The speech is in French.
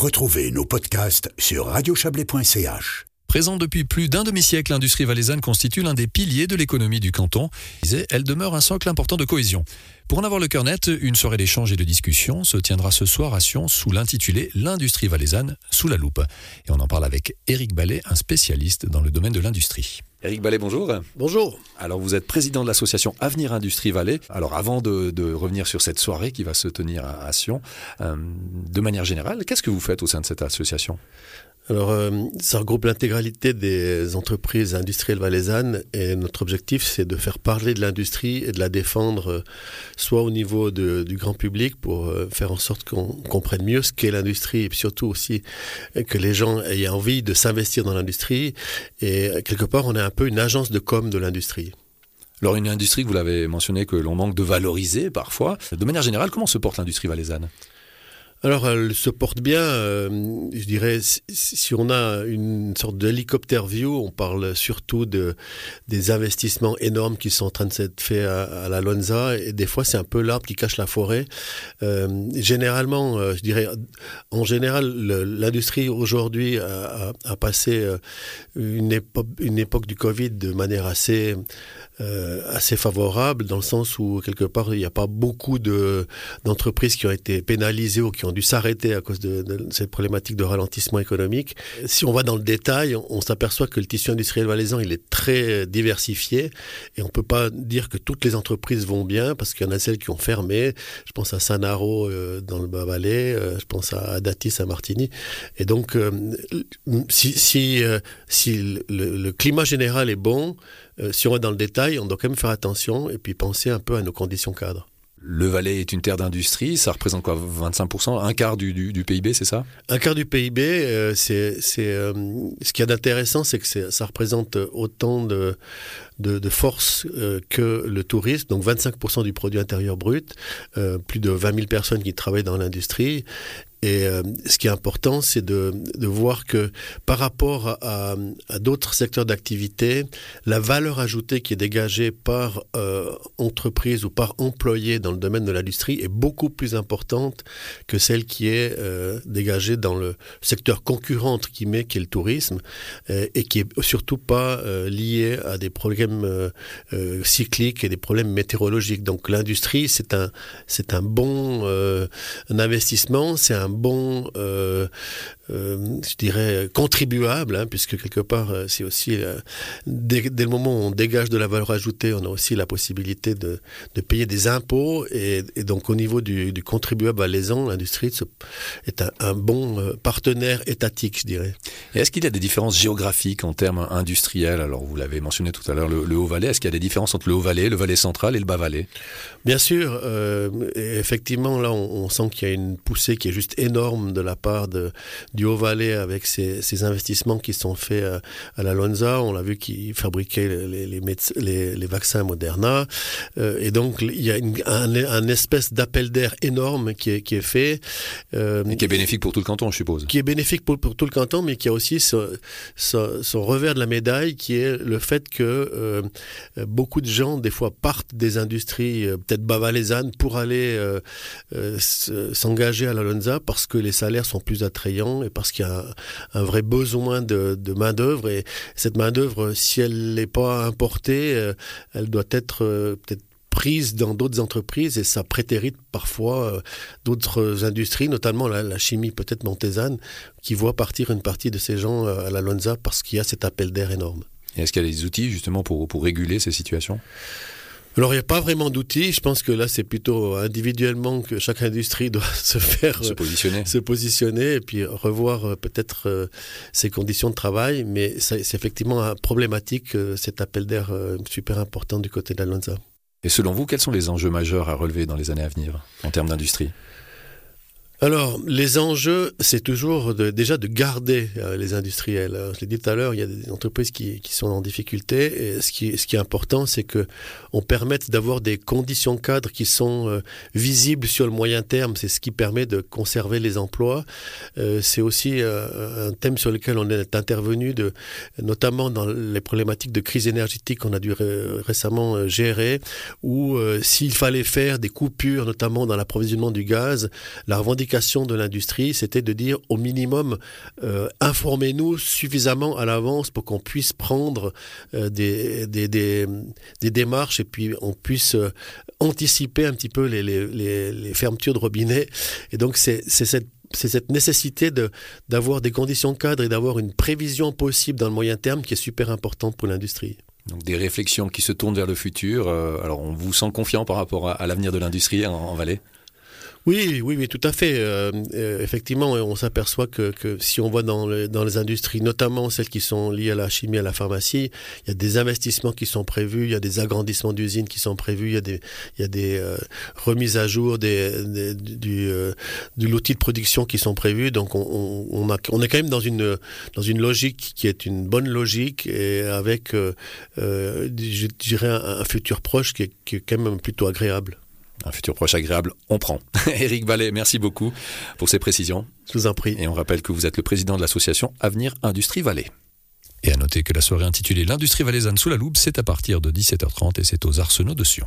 Retrouvez nos podcasts sur radiochablais.ch. Présente depuis plus d'un demi-siècle, l'industrie valaisanne constitue l'un des piliers de l'économie du canton. Elle demeure un socle important de cohésion. Pour en avoir le cœur net, une soirée d'échange et de discussion se tiendra ce soir à Sion sous l'intitulé L'industrie valaisanne sous la loupe. Et on en parle avec Éric Ballet, un spécialiste dans le domaine de l'industrie. Éric Ballet, bonjour. Bonjour. Alors vous êtes président de l'association Avenir Industrie Valais. Alors avant de, revenir sur cette soirée qui va se tenir à, Sion, euh, de manière générale, qu'est-ce que vous faites au sein de cette association? Alors, euh, ça regroupe l'intégralité des entreprises industrielles valaisannes et notre objectif, c'est de faire parler de l'industrie et de la défendre, euh, soit au niveau du grand public pour euh, faire en sorte qu'on comprenne mieux ce qu'est l'industrie et surtout aussi que les gens aient envie de s'investir dans l'industrie. Et quelque part, on est un peu une agence de com de l'industrie. Alors une industrie vous l'avez mentionné que l'on manque de valoriser parfois. De manière générale, comment se porte l'industrie valaisanne alors, elle se porte bien. Euh, je dirais, si on a une sorte d'hélicoptère view, on parle surtout de des investissements énormes qui sont en train de s'être faits à, la Lonza. Et des fois, c'est un peu l'arbre qui cache la forêt. Euh, généralement, euh, je dirais, en général, l'industrie aujourd'hui a, passé une, époque, du Covid de manière assez assez favorable, dans le sens où quelque part, il n'y a pas beaucoup de d'entreprises qui ont été pénalisées ou qui ont dû s'arrêter à cause de, cette problématique de ralentissement économique. Si on va dans le détail, on, s'aperçoit que le tissu industriel valaisan, il est très diversifié et on peut pas dire que toutes les entreprises vont bien parce qu'il y en a celles qui ont fermé. Je pense à Sanaro euh, dans le Bas-Valais, euh, je pense à Datis à Martigny. Et donc, euh, si, si, si le, climat général est bon, si on va dans le détail, on doit quand même faire attention et puis penser un peu à nos conditions cadres. Le Valais est une terre d'industrie, ça représente quoi 25% Un quart du, PIB, c'est ça? Un quart du PIB, euh, c'est, euh, ce qui est d'intéressant, c'est que ça représente autant de, de, force euh, que le tourisme, donc 25% du produit intérieur brut, plus de 20 000 personnes qui travaillent dans l'industrie, et euh, ce qui est important, c'est de, de, voir que par rapport à, à d'autres secteurs d'activité, la valeur ajoutée qui est dégagée par euh, entreprise ou par employé dans le domaine de l'industrie est beaucoup plus importante que celle qui est euh, dégagée dans le secteur concurrent qui met qui est le tourisme euh, et qui est surtout pas euh, liée à des problèmes cycliques et des problèmes météorologiques. Donc l'industrie, c'est un c'est un bon un investissement, c'est un bon, euh, euh, je dirais, contribuable, hein, puisque quelque part, euh, c'est aussi, dès, le moment où on dégage de la valeur ajoutée, on a aussi la possibilité de, de payer des impôts, et, donc au niveau du, du contribuable valaisan, l'industrie est un, un, bon partenaire étatique, je dirais. est-ce qu'il y a des différences géographiques en termes industriels? Alors, vous l'avez mentionné tout à l'heure, le, Haut-Valais, est-ce qu'il y a des différences entre le Haut-Valais, le Valais central et le Bas-Valais? Bien sûr, effectivement, là, on, on sent qu'il y a une poussée qui est juste énorme de la part de, du Haut-Valais avec ces, ces, investissements qui sont faits à, à la Lonza. On l'a vu qu'ils fabriquaient les, les, les, les, vaccins Moderna. Euh, et donc, il y a une, un, un espèce d'appel d'air énorme qui est, qui est fait. Euh, et qui est bénéfique pour tout le canton, je suppose. Qui est bénéfique pour, pour tout le canton, mais qui a aussi son, son, revers de la médaille, qui est le fait que euh, beaucoup de gens, des fois, partent des industries, euh, peut-être bavalaisannes, pour aller euh, euh, s'engager à la Lonza parce que les salaires sont plus attrayants et parce qu'il y a un, vrai besoin de, main-d'œuvre. Et cette main-d'œuvre, si elle n'est pas importée, euh, elle doit être euh, peut-être prise dans d'autres entreprises et ça prétérite parfois euh, d'autres industries, notamment la, chimie peut-être montésane, qui voit partir une partie de ces gens à la Lonza parce qu'il y a cet appel d'air énorme. est-ce qu'il y a des outils justement pour réguler ces situations? Alors, il n'y a pas vraiment d'outils. Je pense que là, c'est plutôt individuellement que chaque industrie doit se faire se positionner, se positionner et puis revoir euh, peut-être euh, ses conditions de travail. Mais c'est effectivement problématique, euh, cet appel d'air super important du côté de la Et selon vous, quels sont les enjeux majeurs à relever dans les années à venir en termes d'industrie? Alors, les enjeux, c'est toujours de, déjà de garder euh, les industriels. Je l'ai dit tout à l'heure, il y a des entreprises qui, qui sont en difficulté. Et ce qui, ce qui est important, c'est que on permette d'avoir des conditions cadres qui sont euh, visibles sur le moyen terme. C'est ce qui permet de conserver les emplois. Euh, c'est aussi un thème sur lequel on est intervenu, de, notamment dans les problématiques de crise énergétique qu'on a dû récemment gérer, où s'il fallait faire des coupures, notamment dans l'approvisionnement du gaz, la revendication de l'industrie, c'était de dire au minimum, euh, informez-nous suffisamment à l'avance pour qu'on puisse prendre euh, des, des, des, démarches et puis on puisse euh, anticiper un petit peu les, les, fermetures de robinet. Et donc c'est cette c'est cette nécessité d'avoir des conditions cadres et d'avoir une prévision possible dans le moyen terme qui est super importante pour l'industrie. Donc des réflexions qui se tournent vers le futur. alors on vous sent confiant par rapport à, l'avenir de l'industrie en, en Valais? Oui, oui, oui, tout à fait. Euh, euh, effectivement, on s'aperçoit que, que, si on voit dans, le, dans les industries, notamment celles qui sont liées à la chimie, à la pharmacie, il y a des investissements qui sont prévus, il y a des agrandissements d'usines qui sont prévus, il y a des, il y a des euh, remises à jour des, des du, euh, de l'outil de production qui sont prévus. Donc, on, on, a, on est quand même dans une, dans une logique qui est une bonne logique et avec, euh, je dirais, un, un futur proche qui est, qui est quand même plutôt agréable un futur proche agréable, on prend. Éric Ballet, merci beaucoup pour ces précisions. Je vous en prie. Et on rappelle que vous êtes le président de l'association Avenir Industrie Valais. Et à noter que la soirée intitulée L'Industrie valaisanne sous la loupe, c'est à partir de 17h30 et c'est aux Arsenaux de Sion.